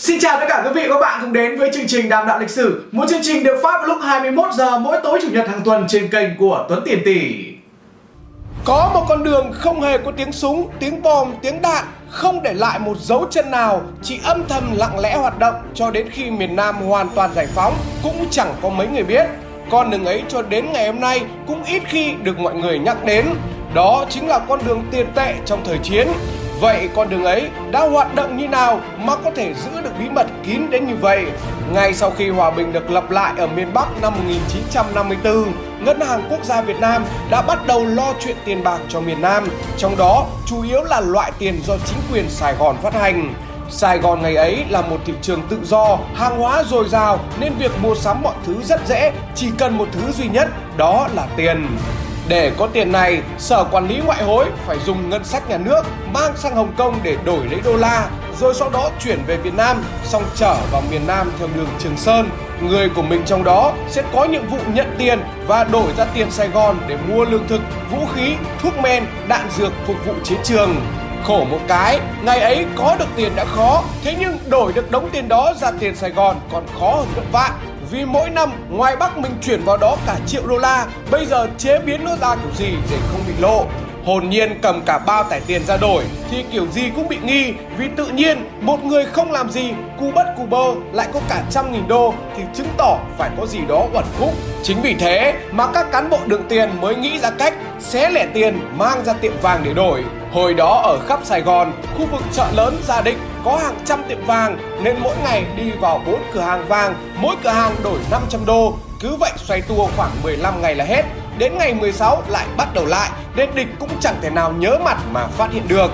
Xin chào tất cả quý vị và các bạn cùng đến với chương trình Đàm đạo lịch sử, một chương trình được phát vào lúc 21 giờ mỗi tối chủ nhật hàng tuần trên kênh của Tuấn Tiền Tỷ. Có một con đường không hề có tiếng súng, tiếng bom, tiếng đạn, không để lại một dấu chân nào, chỉ âm thầm lặng lẽ hoạt động cho đến khi miền Nam hoàn toàn giải phóng, cũng chẳng có mấy người biết. Con đường ấy cho đến ngày hôm nay cũng ít khi được mọi người nhắc đến. Đó chính là con đường tiền tệ trong thời chiến. Vậy con đường ấy đã hoạt động như nào mà có thể giữ được bí mật kín đến như vậy? Ngay sau khi hòa bình được lập lại ở miền Bắc năm 1954, Ngân hàng Quốc gia Việt Nam đã bắt đầu lo chuyện tiền bạc cho miền Nam, trong đó chủ yếu là loại tiền do chính quyền Sài Gòn phát hành. Sài Gòn ngày ấy là một thị trường tự do, hàng hóa dồi dào nên việc mua sắm mọi thứ rất dễ, chỉ cần một thứ duy nhất, đó là tiền. Để có tiền này, Sở Quản lý Ngoại hối phải dùng ngân sách nhà nước mang sang Hồng Kông để đổi lấy đô la, rồi sau đó chuyển về Việt Nam, xong trở vào miền Nam theo đường Trường Sơn. Người của mình trong đó sẽ có nhiệm vụ nhận tiền và đổi ra tiền Sài Gòn để mua lương thực, vũ khí, thuốc men, đạn dược phục vụ chiến trường. Khổ một cái, ngày ấy có được tiền đã khó, thế nhưng đổi được đống tiền đó ra tiền Sài Gòn còn khó hơn gấp vạn vì mỗi năm ngoài Bắc mình chuyển vào đó cả triệu đô la, bây giờ chế biến nó ra kiểu gì để không bị lộ. Hồn nhiên cầm cả bao tải tiền ra đổi thì kiểu gì cũng bị nghi vì tự nhiên một người không làm gì cu bất cù bơ lại có cả trăm nghìn đô thì chứng tỏ phải có gì đó uẩn khúc. Chính vì thế mà các cán bộ đựng tiền mới nghĩ ra cách xé lẻ tiền mang ra tiệm vàng để đổi. Hồi đó ở khắp Sài Gòn, khu vực chợ lớn Gia Định có hàng trăm tiệm vàng nên mỗi ngày đi vào bốn cửa hàng vàng, mỗi cửa hàng đổi 500 đô. Cứ vậy xoay tua khoảng 15 ngày là hết. Đến ngày 16 lại bắt đầu lại nên địch cũng chẳng thể nào nhớ mặt mà phát hiện được.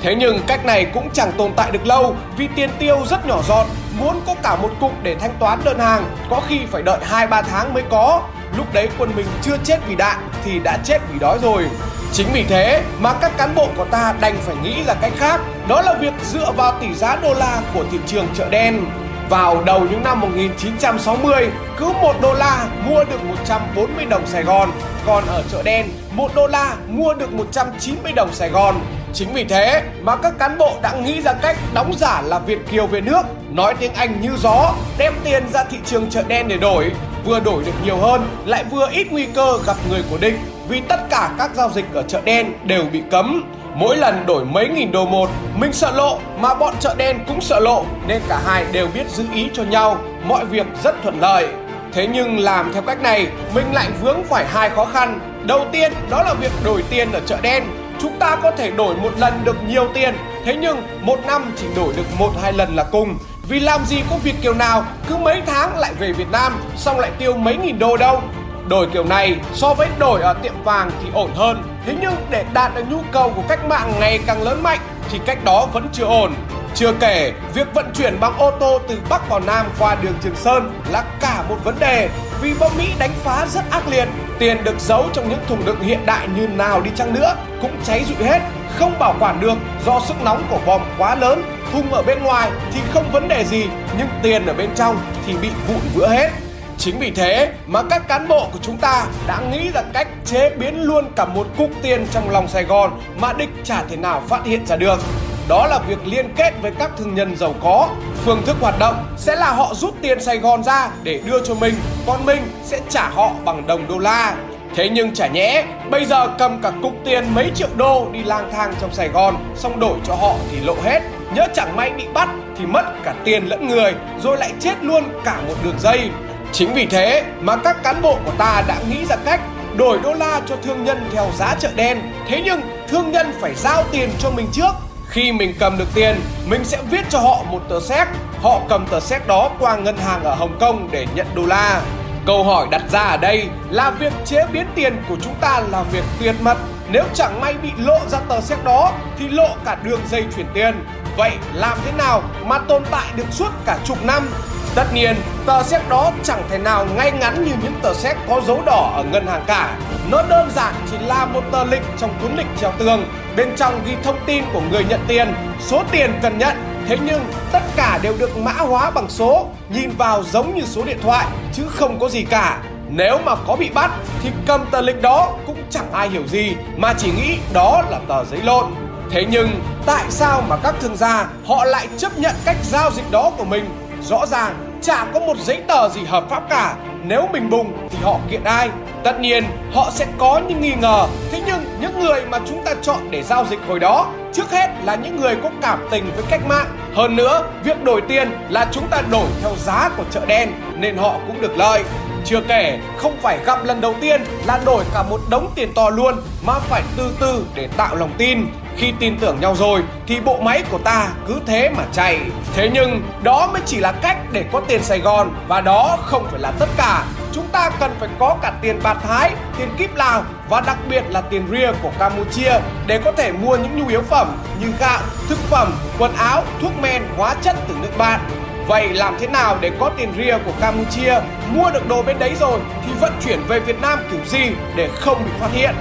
Thế nhưng cách này cũng chẳng tồn tại được lâu vì tiền tiêu rất nhỏ giọt, muốn có cả một cục để thanh toán đơn hàng có khi phải đợi 2-3 tháng mới có. Lúc đấy quân mình chưa chết vì đạn thì đã chết vì đói rồi. Chính vì thế mà các cán bộ của ta đành phải nghĩ là cách khác, đó là việc dựa vào tỷ giá đô la của thị trường chợ đen. Vào đầu những năm 1960, cứ 1 đô la mua được 140 đồng Sài Gòn, còn ở chợ đen 1 đô la mua được 190 đồng Sài Gòn. Chính vì thế mà các cán bộ đã nghĩ ra cách đóng giả là Việt Kiều về nước, nói tiếng Anh như gió, đem tiền ra thị trường chợ đen để đổi, vừa đổi được nhiều hơn, lại vừa ít nguy cơ gặp người của địch vì tất cả các giao dịch ở chợ đen đều bị cấm. Mỗi lần đổi mấy nghìn đô một, mình sợ lộ mà bọn chợ đen cũng sợ lộ nên cả hai đều biết giữ ý cho nhau, mọi việc rất thuận lợi. Thế nhưng làm theo cách này, mình lại vướng phải hai khó khăn. Đầu tiên đó là việc đổi tiền ở chợ đen. Chúng ta có thể đổi một lần được nhiều tiền, thế nhưng một năm chỉ đổi được một hai lần là cùng. Vì làm gì có việc kiểu nào cứ mấy tháng lại về Việt Nam xong lại tiêu mấy nghìn đô đâu Đổi kiểu này so với đổi ở tiệm vàng thì ổn hơn Thế nhưng để đạt được nhu cầu của cách mạng ngày càng lớn mạnh thì cách đó vẫn chưa ổn chưa kể, việc vận chuyển bằng ô tô từ Bắc vào Nam qua đường Trường Sơn là cả một vấn đề vì bom Mỹ đánh phá rất ác liệt. Tiền được giấu trong những thùng đựng hiện đại như nào đi chăng nữa cũng cháy rụi hết, không bảo quản được do sức nóng của bom quá lớn. Thùng ở bên ngoài thì không vấn đề gì, nhưng tiền ở bên trong thì bị vụn vỡ hết. Chính vì thế mà các cán bộ của chúng ta đã nghĩ ra cách chế biến luôn cả một cục tiền trong lòng Sài Gòn mà địch chả thể nào phát hiện ra được. Đó là việc liên kết với các thương nhân giàu có. Phương thức hoạt động sẽ là họ rút tiền Sài Gòn ra để đưa cho mình, còn mình sẽ trả họ bằng đồng đô la. Thế nhưng chả nhẽ bây giờ cầm cả cục tiền mấy triệu đô đi lang thang trong Sài Gòn xong đổi cho họ thì lộ hết. Nhớ chẳng may bị bắt thì mất cả tiền lẫn người rồi lại chết luôn cả một đường dây. Chính vì thế mà các cán bộ của ta đã nghĩ ra cách đổi đô la cho thương nhân theo giá chợ đen. Thế nhưng thương nhân phải giao tiền cho mình trước. Khi mình cầm được tiền, mình sẽ viết cho họ một tờ séc. Họ cầm tờ séc đó qua ngân hàng ở Hồng Kông để nhận đô la. Câu hỏi đặt ra ở đây là việc chế biến tiền của chúng ta là việc tuyệt mật. Nếu chẳng may bị lộ ra tờ séc đó thì lộ cả đường dây chuyển tiền. Vậy làm thế nào mà tồn tại được suốt cả chục năm Tất nhiên, tờ séc đó chẳng thể nào ngay ngắn như những tờ séc có dấu đỏ ở ngân hàng cả. Nó đơn giản chỉ là một tờ lịch trong cuốn lịch treo tường. Bên trong ghi thông tin của người nhận tiền, số tiền cần nhận. Thế nhưng tất cả đều được mã hóa bằng số, nhìn vào giống như số điện thoại chứ không có gì cả. Nếu mà có bị bắt thì cầm tờ lịch đó cũng chẳng ai hiểu gì mà chỉ nghĩ đó là tờ giấy lộn. Thế nhưng tại sao mà các thương gia họ lại chấp nhận cách giao dịch đó của mình? Rõ ràng chả có một giấy tờ gì hợp pháp cả. Nếu mình bùng thì họ kiện ai? Tất nhiên họ sẽ có những nghi ngờ. Thế nhưng những người mà chúng ta chọn để giao dịch hồi đó trước hết là những người có cảm tình với cách mạng. Hơn nữa, việc đổi tiền là chúng ta đổi theo giá của chợ đen nên họ cũng được lợi. Chưa kể, không phải gặp lần đầu tiên là đổi cả một đống tiền to luôn mà phải từ từ để tạo lòng tin. Khi tin tưởng nhau rồi thì bộ máy của ta cứ thế mà chạy. Thế nhưng đó mới chỉ là cách để có tiền Sài Gòn và đó không phải là tất cả. Chúng ta cần phải có cả tiền bạc Thái, tiền kíp Lào và đặc biệt là tiền ria của Campuchia để có thể mua những nhu yếu phẩm như gạo, thực phẩm, quần áo, thuốc men, hóa chất từ nước bạn. Vậy làm thế nào để có tiền ria của Campuchia mua được đồ bên đấy rồi thì vận chuyển về Việt Nam kiểu gì để không bị phát hiện?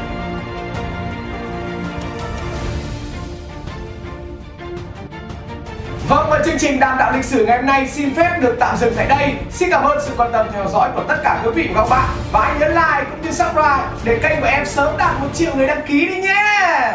Vâng và chương trình đàm đạo lịch sử ngày hôm nay xin phép được tạm dừng tại đây. Xin cảm ơn sự quan tâm theo dõi của tất cả quý vị và các bạn. Và hãy nhấn like cũng như subscribe để kênh của em sớm đạt một triệu người đăng ký đi nhé.